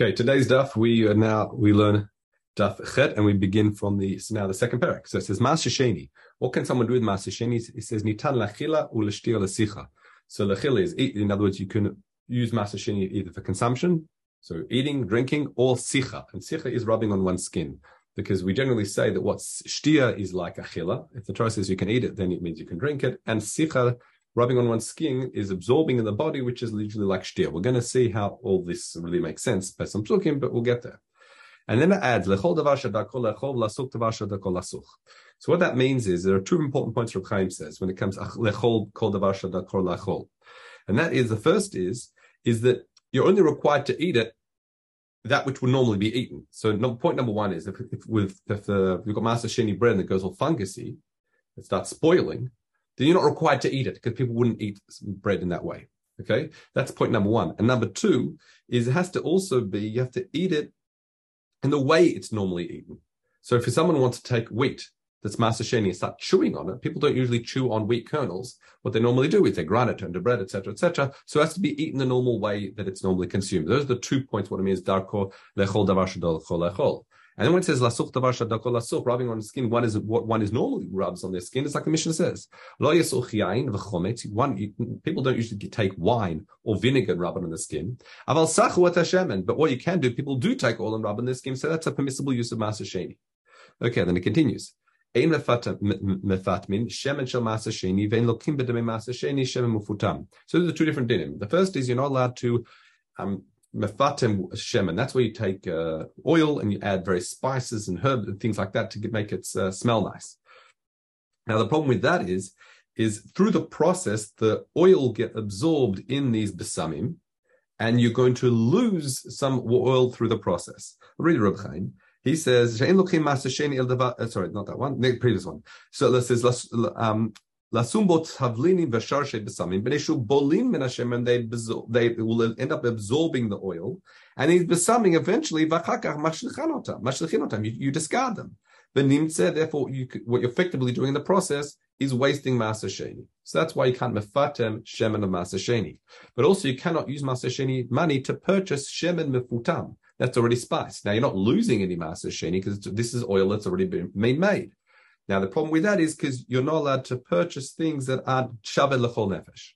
Okay, today's daf we now we learn daf chet and we begin from the so now the second parak. So it says mas sheni. What can someone do with mas sheni? It says nitan lachila u l'shtir l'sicha. So lachila is eat. In other words, you can use mas sheni either for consumption, so eating, drinking, or sicha. And sicha is rubbing on one's skin because we generally say that what shtir is like achila. If the Torah says you can eat it, then it means you can drink it, and sicha rubbing on one's skin is absorbing in the body, which is literally like shtir. We're going to see how all this really makes sense by some psukim, but we'll get there. And then it adds, lechol So what that means is there are two important points Reb Chaim says when it comes lechol kol davar shadakol lachol. And that is, the first is, is that you're only required to eat it that which would normally be eaten. So no, point number one is if, if with if uh, you've got maser sheni bread and it goes all fungusy, it starts spoiling, then you're not required to eat it because people wouldn't eat bread in that way. Okay, that's point number one. And number two is it has to also be you have to eat it in the way it's normally eaten. So if someone wants to take wheat that's masasheni and start chewing on it, people don't usually chew on wheat kernels. What they normally do is they grind it into bread, etc., etc. So it has to be eaten the normal way that it's normally consumed. Those are the two points. What it means, darko lechol davar lechol. And then when it says lasuch tavar shadakol lasuch, rubbing on the skin, one is what one is normally rubs on their skin. It's like the Mishnah says. Lo yasuch yain v'chomet. One people don't usually take wine or vinegar and rub on the skin. Aval sachu et But what you can do, people do take oil and rub on their skin. So that's a permissible use of masa sheni. Okay, then it continues. Ein mefatmin shemen shel sheni vein lokim b'demei sheni shemen mufutam. So there's two different dinim. The first is you're not allowed to um, mefatim shemen. That's where you take uh, oil and you add various spices and herbs and things like that to make it uh, smell nice. Now the problem with that is, is through the process the oil get absorbed in these besamim, and you're going to lose some oil through the process. Read Reb Chaim. He says, uh, sorry, not that one, the previous one. So this is um, Lasumbot havlinim v'sharshe besamim b'neshu bolim min Hashem and they they will end up absorbing the oil and these besamim eventually v'chakach mashlichanotam mashlichinotam you, you discard them. V'nimtze therefore you what you're effectively doing in the process is wasting maser sheni. So that's why you can't mefatem shemen of maser sheni. But also you cannot use maser sheni money to purchase shemen mefutam. That's already spiced. Now you're not losing any maser sheni because this is oil that's already been made. Now, the problem with that is because you're not allowed to purchase things that aren't shaved lechol nefesh.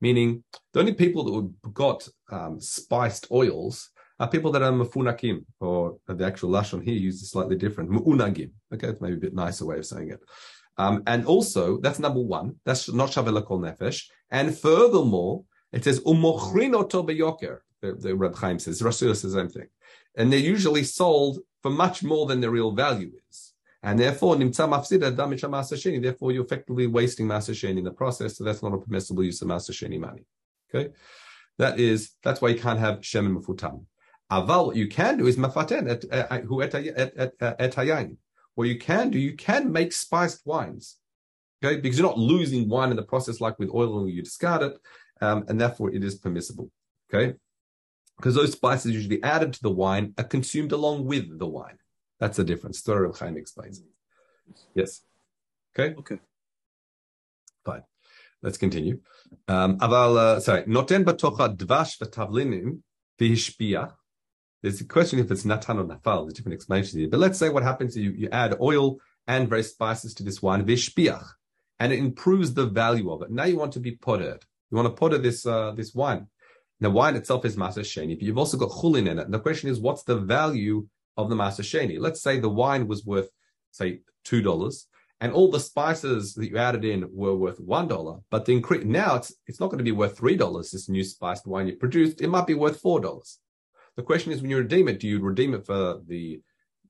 Meaning, the only people that got um, spiced oils are people that are mafunakim, or the actual lashon here uses slightly different, mu'unagim. Okay, it's maybe a bit nicer way of saying it. Um, and also, that's number one. That's not shaved lechol nefesh. And furthermore, it says umochrin oto beyoker. The, the Reb Chaim says, Rasul says the same thing. And they're usually sold for much more than their real value is. And therefore, nimtza mafsida damisha masasheni. Therefore, you're effectively wasting masasheni in the process. So that's not a permissible use of masasheni money. Okay, that is that's why you can't have shemen mafutam. Aval, what you can do is mafaten at who et hayayin. What you can do, you can make spiced wines. Okay, because you're not losing wine in the process like with oil when you discard it, um, and therefore it is permissible. Okay, because those spices usually added to the wine are consumed along with the wine. That's the difference. Torah Reb Chaim explains. It. Yes. Okay. Okay. Fine. Let's continue. Um, aval, uh, sorry. Noten batocha dvash v'tavlinim v'hishpiyah. There's a question if it's natan or nafal. There's different explanations here. But let's say what happens you, you add oil and various spices to this wine, v'hishpiyah, and it improves the value of it. Now you want to be potted. You want to potter this, uh, this wine. The wine itself is maser sheni, but you've also got chulin in it. And the question is, what's the value of the Maser Sheni. Let's say the wine was worth, say, two dollars, and all the spices that you added in were worth one dollar. But the increase now it's it's not going to be worth three dollars. This new spiced wine you produced, it might be worth four dollars. The question is, when you redeem it, do you redeem it for the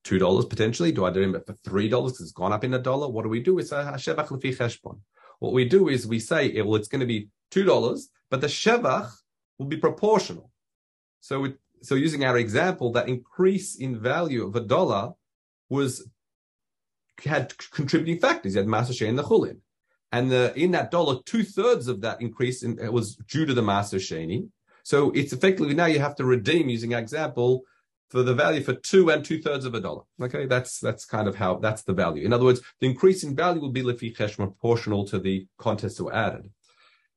two dollars potentially? Do I redeem it for three dollars because it's gone up in a dollar? What do we do? It's a shevach lefi cheshbon. What we do is we say, well, it's going to be two dollars, but the shevach will be proportional. So it, so using our example, that increase in value of a dollar was had contributing factors. You had master share in the chulin. And the, in that dollar, two thirds of that increase in, was due to the maser sheni. So it's effectively now you have to redeem using our example for the value for two and two thirds of a dollar. Okay, that's that's kind of how that's the value. In other words, the increase in value will be lefi chesh proportional to the contests that were added.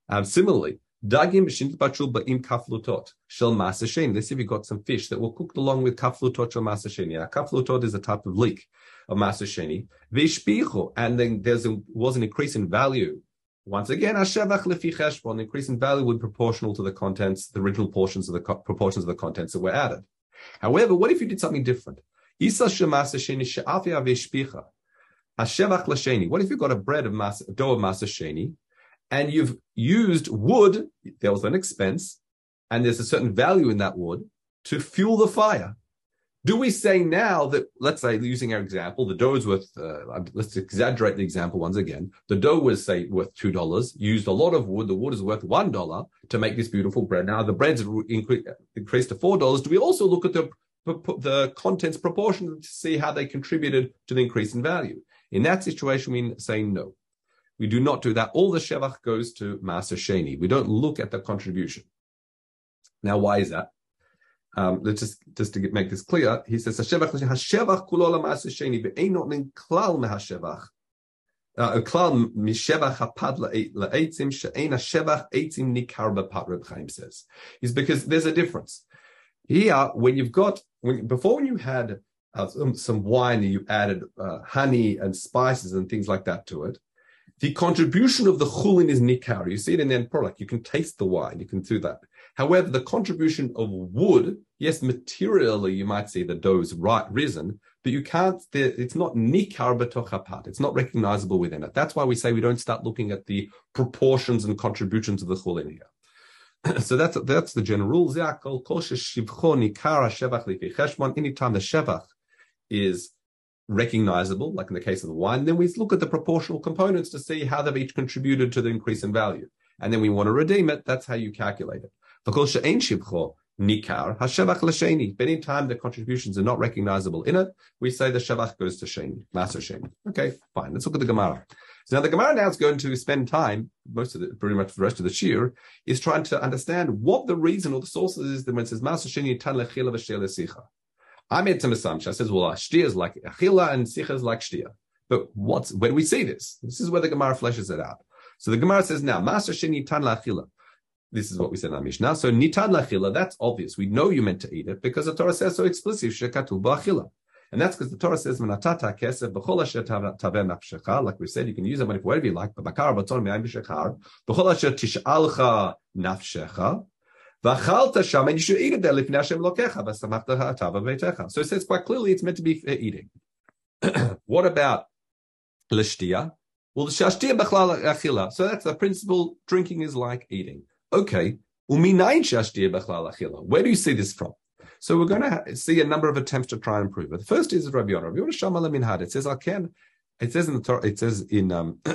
Um, similarly, Dagim b'shin ba'im kaflutot shel masashen. Let's see if you got some fish that were cooked along with kaflutot shel masasheni. Yeah, kaflutot is a type of leek of masasheni. V'ishpichu, and then there was an increase in value. Once again, ashevach lefi cheshbon, increase in value would proportional to the contents, the original portions of the proportions of the contents that were added. However, what if you did something different? Isa shemasasheni she'afia v'ishpicha. Hashevach l'sheni. What if you got a bread of mas, dough of masasheni, and you've used wood, there was an expense, and there's a certain value in that wood to fuel the fire. Do we say now that, let's say, using our example, the dough is worth, uh, let's exaggerate the example once again. The dough was, say, worth $2, used a lot of wood. The wood is worth $1 to make this beautiful bread. Now the bread's incre- increased to $4. Do we also look at the, the contents proportion to see how they contributed to the increase in value? In that situation, we say no. We do not do that. All the shevach goes to Maser Sheni. We don't look at the contribution. Now, why is that? Um, let's just just to make this clear. He says Hashevach Hashevach kulo Maser Sheni ve'eino nin klal. Uh, klal mishevach hapad la'etzim she'ein hashevach etzim nikar b'pat Reb Chaim says is because there's a difference. Here, when you've got when before when you had uh, some, some, wine and you added uh, honey and spices and things like that to it, the contribution of the chulin is nikar. You see it in the end product. You can taste the wine. You can do that. However, the contribution of wood, yes, materially you might see the dough's right risen, but you can't. It's not nikar betochapat. It's not recognizable within it. That's why we say we don't start looking at the proportions and contributions of the chulin here. so that's that's the general rule. Anytime the shevach is recognizable, like in the case of the wine, then we look at the proportional components to see how they've each contributed to the increase in value. And then we want to redeem it. That's how you calculate it. Nikar, Lasheni. Anytime the contributions are not recognizable in it, we say the Shavach goes to Sheni, Maser Sheni. Okay, fine. Let's look at the Gemara. So now the Gemara now is going to spend time, most of the, pretty much the rest of the Shir, is trying to understand what the reason or the sources is that when it says Maser Sheni, Tan Lechila Sicha. I made some assumption. I says, well, shtia is like achila and sicha is like shtia. But what's where do we see this? This is where the Gemara fleshes it out. So the Gemara says now, Maser Sheni Tan Lachila. This is what we said in our Mishnah. So Nitan Lachila, that's obvious. We know you meant to eat it because the Torah says so explicitly, Shekatu Ba'achila. And that's because the Torah says, "Menatata kesef b'chol asher nafshecha." Like we said, you can use the money for whatever you like. But bakar baton me'ayim b'shechar b'chol asher tish'alcha nafshecha Sham, and you should eat it there Hashem lokecha, v'samachta. So it says quite clearly it's meant to be for eating. what about l'shtia? Well, the shashtia b'chlal achila. So that's the principle. Drinking is like eating. Okay. Uminayin shashtia b'chlal achila. Where do you see this from? So we're going to see a number of attempts to try and prove it. The first is Rabbi Yonah. Rabbi Yonah Shamal Minhad. It says, I ken." It says in the Torah. It says in um,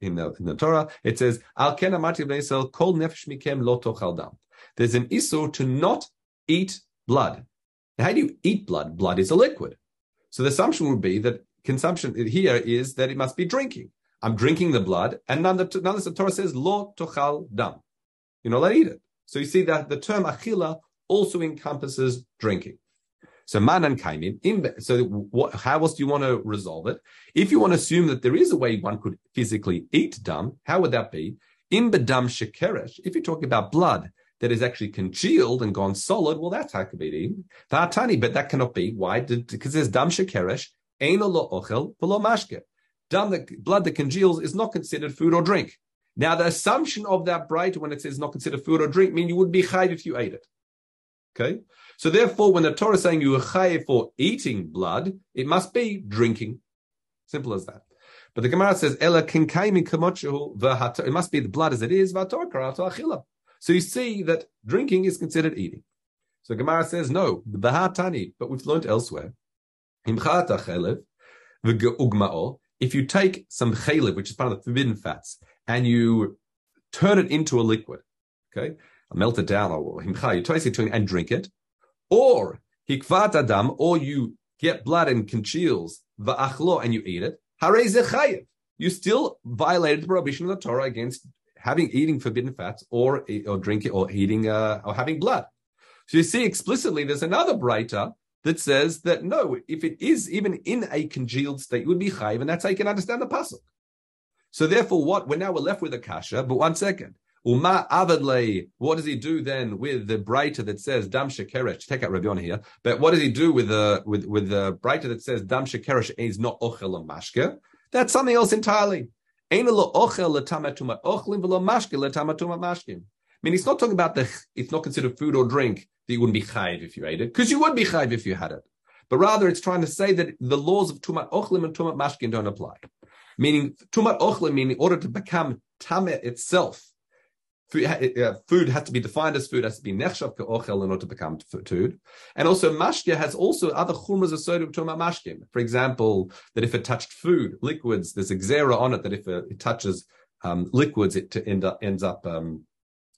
in, the, in the Torah. It says, "Al ken amati kol nefesh mikem lo tochal dam." there's an issur to not eat blood. Now, how do you eat blood? Blood is a liquid. So the assumption would be that consumption here is that it must be drinking. I'm drinking the blood, and nonetheless the Torah says, lo tochal dam. Not allowed to eat it. So you see that the term achila also encompasses drinking. So man and kainim. So what, how else do you want to resolve it? If you want to assume that there is a way one could physically eat dam, how would that be? In bedam shekeresh, if you're talking about blood, that is actually congealed and gone solid, well, that's how it could be tiny, but that cannot be. Why? Because there's dam shekeresh, ein lo ochel, below mashke. Dam, the blood that congeals is not considered food or drink. Now, the assumption of that bright when it says not considered food or drink mean you would be chayiv if you ate it. Okay? So therefore, when the Torah is saying you are for eating blood, it must be drinking. Simple as that. But the Gemara says, Ela it must be the blood as it is. So you see that drinking is considered eating. So Gemara says, no, the but we've learned elsewhere. If you take some chalev, which is part of the forbidden fats, and you turn it into a liquid, okay, melt it down, or and drink it, or hikvat adam, or you get blood and congeals va'achlo and you eat it, harei You still violated the prohibition of the Torah against having eating forbidden fats or or drinking or eating uh, or having blood. So you see explicitly there's another breita that says that no, if it is even in a congealed state, it would be chayv, and that's how you can understand the pasuk. So therefore, what we're now we're left with a kasha. But one second, Uma avadle, what does he do then with the breita that says dam shekeresh? Take out Rabbi here, but what does he do with the with with the breita that says dam shekeresh is not ochel mashke? That's something else entirely. Ein lo ochel letamatuma ochlim v'lo mashke letamatuma mashkim. I mean, it's not talking about the. It's not considered food or drink that you wouldn't be chayiv if you ate it, because you would be chayiv if you had it. But rather, it's trying to say that the laws of tumat ochlim and tumat mashkin don't apply. Meaning, tumat ochlim, meaning in order to become tameh itself, uh, food has to be defined as food, has to be nechshav ochel in order to become food. And also mashke has also other chumras associated with mashkim. For example, that if it touched food, liquids, there's a xera on it that if it, touches um, liquids, it end up, ends up um,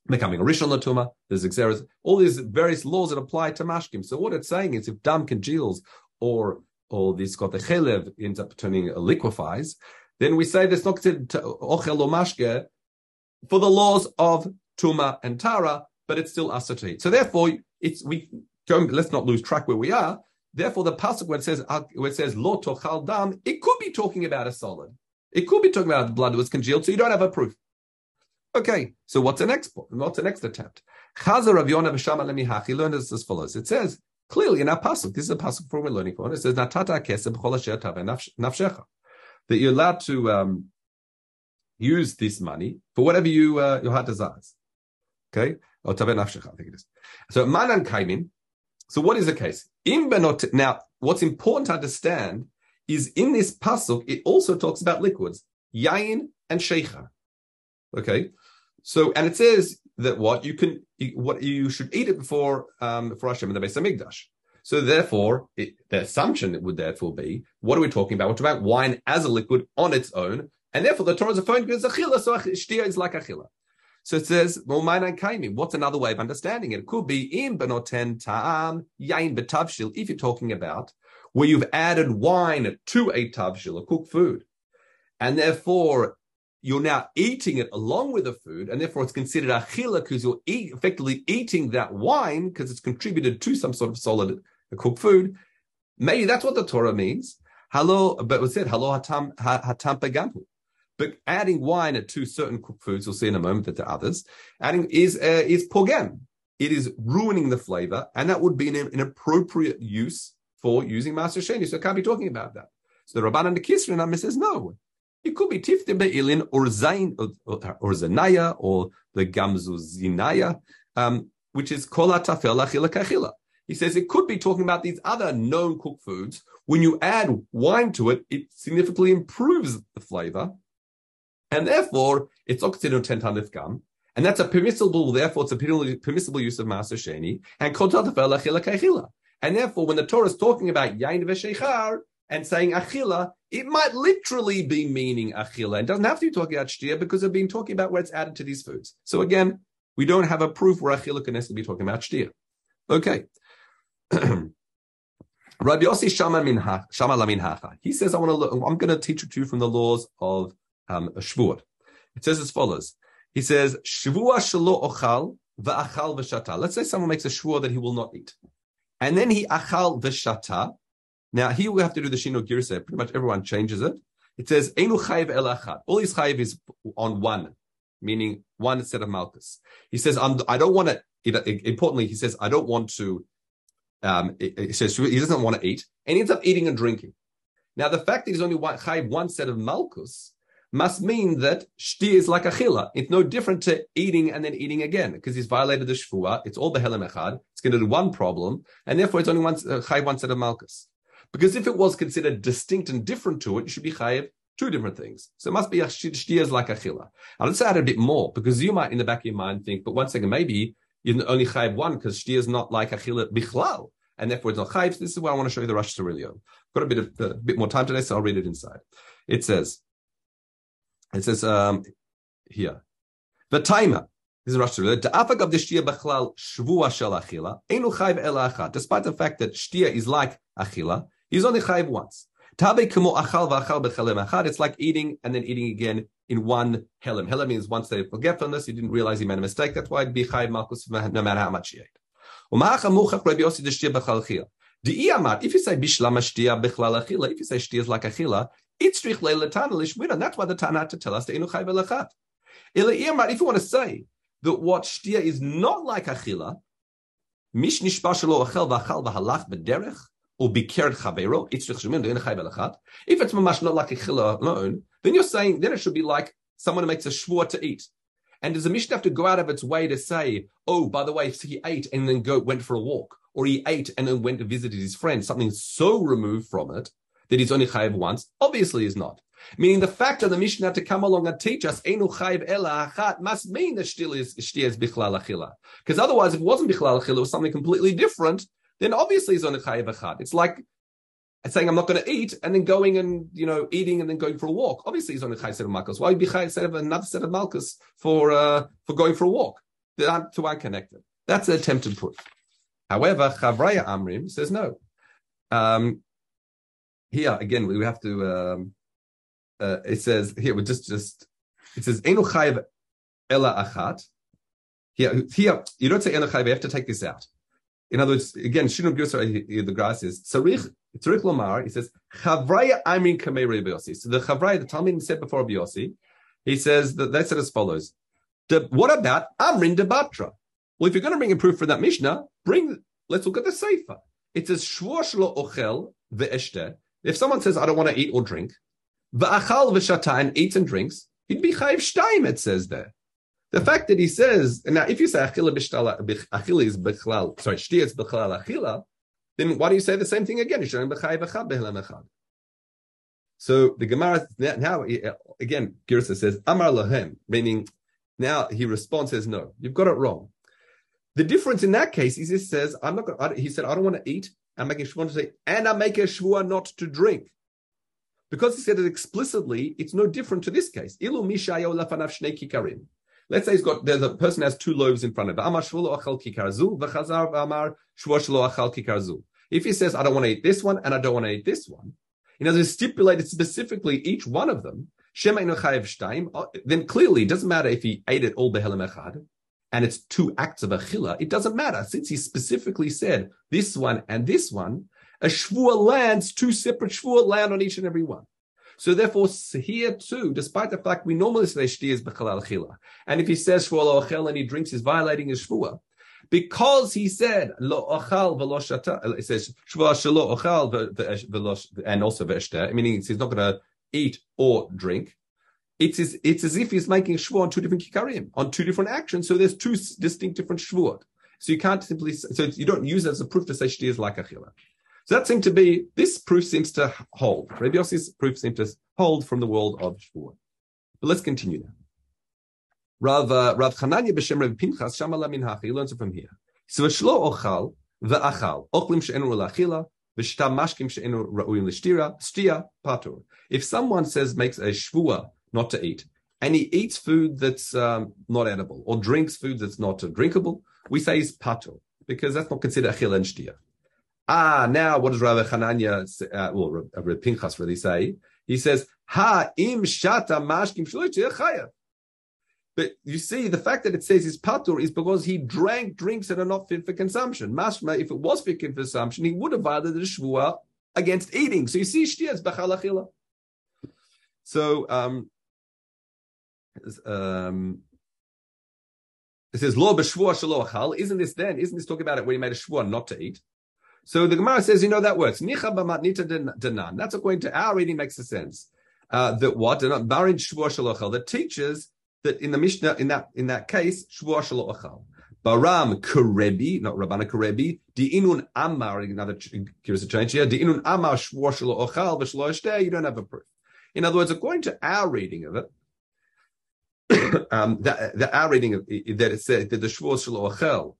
becoming a rishon latuma. There's xeras. All these various laws that apply to mashkim. So what it's saying is if dam congeals or or this got the chelev ends up turning uh, liquefies, then we say that's not considered ochel or mashke for the laws of Tuma and Tara, but it's still Asatid. So therefore, it's we don't let's not lose track where we are. Therefore, the pasuk where it says uh, where it says lo tochal dam, it could be talking about a solid. It could be talking about the blood that was congealed, so you don't have a proof. Okay, so what's the next what's the next attempt? Chazar Rav Yonah v'Shama lemihachi learned this as follows. It says clearly in our pasuk. This is a pasuk from we're learning from. It says natata kesem nafshecha that you're allowed to um, use this money for whatever you uh, your heart desires. Okay, or I think it is. So manan kaimin. So what is the case? In benot. Now, what's important to understand is in this pasuk it also talks about liquids, yain and sheikha. Okay, so and it says that what you can what you should eat it before um, for Hashem in the Beis Hamikdash. So therefore, it, the assumption would therefore be, what are we talking about? We're talking about wine as a liquid on its own, and therefore, the Torah is referring to achila, so shtia is like achila. So it says, what's another way of understanding it? It could be in benoten ta'am yain betavshil, if you're talking about where you've added wine to a tavshil, a cooked food. And therefore, you're now eating it along with the food, and therefore it's considered achila because you're effectively eating that wine because it's contributed to some sort of solid cooked food. Maybe that's what the Torah means. Hello, but it said, hello hatam, hatam pegampu. But adding wine to certain cooked foods, you'll see in a moment that are others, adding is uh, is pogam. It is ruining the flavor, and that would be an inappropriate use for using Maser Sheni. So I can't be talking about that. So the Rabban and the Kisrin says no. It could be tiftim be'ilin or zain or, or zanaya or the gamzu zinaya, um, which is kola tafel achila kachila. He says it could be talking about these other known cooked foods. When you add wine to it, it significantly improves the flavor and therefore, it's not considered ten gam. And that's a permissible, therefore, it's a permissible use of Maser Sheni. And and therefore, when the Torah is talking about Yain v'Sheichar and saying Achila, it might literally be meaning Achila. It doesn't have to be talking about Shtia because they've been talking about where it's added to these foods. So again, we don't have a proof where Achila can necessarily be talking about Shtia. Okay. Rabbi Yossi Shama Lamin He says, I want to look, I'm going to teach it to you from the laws of um. It says as follows. He says, Shvua shelo ochal va'achal v'shata. Let's say someone makes a shvua that he will not eat. And then he achal v'shata. Now, here we have to do the shino girse. Pretty much everyone changes it. It says, Einu chayiv el achad. All his chayiv is on one, meaning one instead of malchus. He says, I'm, I do not want to, importantly, he says, I don't want to, um, he says he doesn't want to eat, and he ends up eating and drinking. Now, the fact that he's only one, one set of malchus must mean that shti is like achila. It's no different to eating and then eating again because he's violated the shvua. It's all behelim echad. It's going to do one problem, and therefore it's only one uh, one set of malchus. Because if it was considered distinct and different to it, it should be chayiv two different things. So it must be shti is like achila. Now let's add a bit more because you might in the back of your mind think, but one second, maybe you're only chayiv one because shti is not like achila bichlal. And therefore, it's not chayiv. This is why I want to show you the Rosh Hashanah. Got a bit of a uh, bit more time today, so I'll read it inside. It says, it says um, here, the timer. This is Rosh achad. Despite the fact that shtia is like achila, he's only chayv once. It's like eating and then eating again in one helem. Helem means once they forgetfulness, you didn't realize he made a mistake. That's why it'd be chayv malchus no matter how much he ate. If you say bishlam shtia b'chlal achila, if you say shtia is like achila, Itzrich leilatana lishmina. That's why the Tana had to tell us the inu chayv If you want to say that what shtia is not like achila, mish nishba shelo achel v'achal v'halach b'derech, or bikert chavero, itzrich shemim, do'in chay belachat. If it's mamash not like achila alone, then you're saying, then it should be like someone who makes a shvur to eat. And does the Mishnah have to go out of its way to say, oh, by the way, he ate and then go went for a walk, or he ate and then went to visit his friend, something so removed from it that he's only chayiv once? Obviously, is not. Meaning the fact that the Mishnah to come along and teach us enu chayiv ela achat must mean that still is is bichlal achila. Because otherwise, if it wasn't bichlal achila, it was something completely different. Then obviously it's only chayiv achat. It's like saying I'm not going to eat and then going and you know eating and then going for a walk. Obviously, he's on a chai set of malchus. Why would be chai set of another set of malchus for uh, for going for a walk? They aren't two are connected. That's an attempted proof. However, Chavraya Amrim says no. Um, here again, we have to. Um, uh, it says here we just just it says enu chayiv ela achat. Here, here you don't say enu. You have to take this out. In other words, again, Shinub Gusar, the grass is Tzarich, Tzarich Lomar, he says, Chavraya Amrin Kamei Rabbi. So the Chavraya, the Talmud said before Rabbi he says that they said as follows. What about Amrin de Batra? Well, if you're going to bring a proof for that Mishnah, bring, let's look at the Sefer. It says, Shvur Shlo Ochel Ve'eshte. If someone says, I don't want to eat or drink, Va'achal Ve'shata, and eats and drinks, he'd be Chayiv Shtaim, it says there. The fact that he says, and now if you say achila achila is bechlal, sorry, shtia is bechlal achila, then why do you say the same thing again? You're showing b'chay v'chad behelam echad. So the Gemara now again, Girsa says Amar lahem, meaning now he responds says no, you've got it wrong. The difference in that case is he says I'm not. Gonna, he said I don't want to eat. I'm making shvuah to say, and I'm making a shvuah not to drink. Because he said it explicitly, it's no different to this case. Ilu mishayo lafanav shnei. Let's say he's got there's a person has two loaves in front of him. Amar achal kikarzu v'chazar amar shvulo achal kikarzu. If he says I don't want to eat this one and I don't want to eat this one, in other words, stipulated specifically each one of them. Uh, then clearly it doesn't matter if he ate it all behelam echad, and it's two acts of achila. It doesn't matter since he specifically said this one and this one. A shvua lands two separate shvua land on each and every one. So therefore, here too, despite the fact we normally say shti is bechalal chila, and if he says shvuah lo and he drinks, he's violating his shvuah. Because he said lo ochal v'lo shata, uh, it says shvuah shelo ochal and also v'eshter, meaning he's not going to eat or drink. It's as, it's as if he's making shvuah on two different kikarim, on two different actions. So there's two distinct different shvuot. So you can't simply, so you don't use it as a proof to say shti is like achila. So that seemed to be, this proof seems to hold. Rabbi Yossi's proof seems to hold from the world of Shavuot. But let's continue now. Rav, uh, Rav Chananya b'shem Rav Pinchas, Shamala Minhacha, he learns it from here. So shlo ochal v'achal, ochlim she'enu l'achila, v'shta mashkim she'enu ra'uyim l'shtira, stia patur. If someone says, makes a shvua not to eat, and he eats food that's um, not edible, or drinks food that's not drinkable, we say he's patur, because that's not considered achil and shtia. Ah, now what does Rabbi Chananya, uh, well, Rav Pinchas really say? He says, Ha im shata mashkim chayav. But you see, the fact that it says he's patur is because he drank drinks that are not fit for consumption. Mashma, if it was fit for consumption, he would have violated the shvua against eating. So you see, shtia is b'chalachila. So, um, um, it says, lo b'shvua shalo achal. Isn't this then, isn't this talking about it when he made a shvua not to eat? So the Gemara says, you know that works. Nicha b'matnita denan. That's according to our reading makes a sense. Uh, that what? Barin shvua shalochal. That teaches that in the Mishnah, in that in that case, shvua shalochal. Baram Karebi, not Rabbana Karebi, Di'inun Amar, another curious change here, Di'inun Amar Shvua Shalo Ochal V'Shlo you don't have a proof. In other words, according to our reading of it, um, that, that our reading of that it said that the Shalo Ochal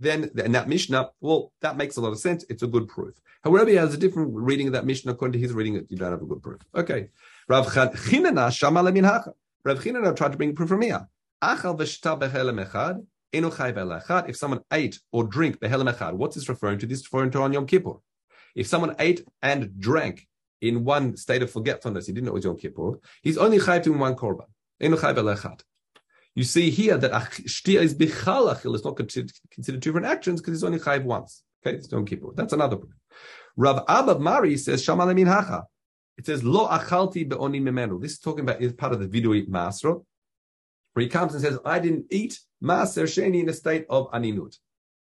then in that Mishnah, well, that makes a lot of sense. It's a good proof. However, he has a different reading of that Mishnah. According to his reading, you don't have a good proof. Okay. Rav Chinana Shama Lemin Rav Chinana tried to bring proof from here. Achal v'shta behelem echad, enu echad. If someone ate or drink behelem echad, what's this referring to? This is referring to on Yom Kippur. If someone ate and drank in one state of forgetfulness, he didn't know it was Yom Kippur, he's only chayv in one korban. You see here that shtia is bichal achil is not considered, two different actions because it's only chayv once. Okay, it's don't keep it. That's another proof. Rav Abba Mari says shamalemin hacha. It says lo achalti be'oni memenu. This is talking about is part of the vidui masro, where he comes and says, "I didn't eat Maser Sheni in a state of aninut.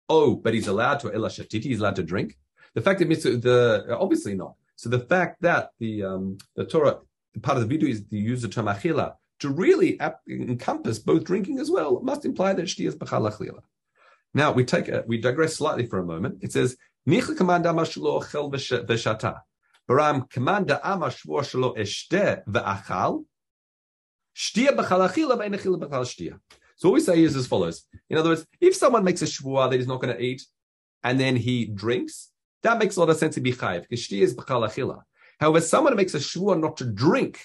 Oh, but he's allowed to ela shatiti, he's allowed to drink. The fact that the obviously not. So the fact that the um, the Torah part of the video is to use the term achila to really encompass both drinking as well must imply that shti is b'chal achila. Now we take a, we digress slightly for a moment. It says nicha kamanda mashlo chel v'shata. Baram kamanda ama shvor shelo eshte v'achal. Shtia b'chal achila v'enachila b'chal shtia. So what we say is as follows. In other words, if someone makes a shvua that he's not going to eat, and then he drinks, that makes a lot of sense to be chayiv because shtia is b'chal achila. However, someone makes a shvua not to drink,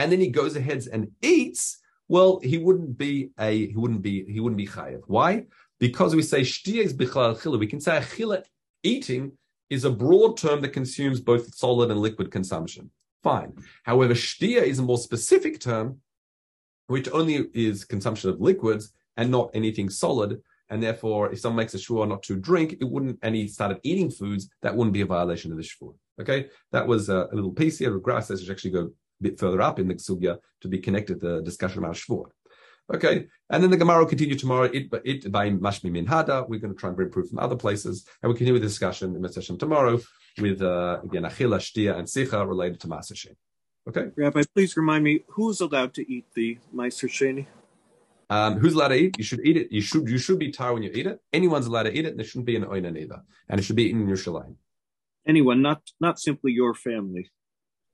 and then he goes ahead and eats. Well, he wouldn't be a he wouldn't be he wouldn't be chayiv. Why? Because we say shtia is b'chal achila. We can say achila eating is a broad term that consumes both solid and liquid consumption. Fine. However, shtia is a more specific term which only is consumption of liquids and not anything solid. And therefore, if someone makes a shua not to drink, it wouldn't, and he started eating foods, that wouldn't be a violation of the shua. Okay, that was a, a little piece here. Of grass says should actually go bit further up in the sugya to be connected to the discussion about shua. Okay, and then the Gemara will continue tomorrow. It, it by Mashmi Minhada. We're going to try and bring proof from other places, and we continue the discussion in the session tomorrow with uh, again Achila, Shtia, and Sicha related to Maser Okay. Rabbi, please remind me who's allowed to eat the Meiser Sheni? Um, who's allowed to eat? You should eat it. You should you should be tired when you eat it. Anyone's allowed to eat it, and there shouldn't be an oina either. And it should be eaten in Yerushalayim. Anyone, not not simply your family.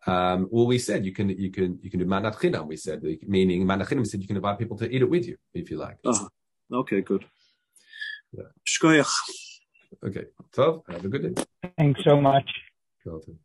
Um, well, we said you can you can you can do manat chinam. We said meaning manat chinam. We said you can invite people to eat it with you if you like. Uh-huh. Okay, good. Yeah. Okay. Tov. Have a good day. Thanks so much. Carlton.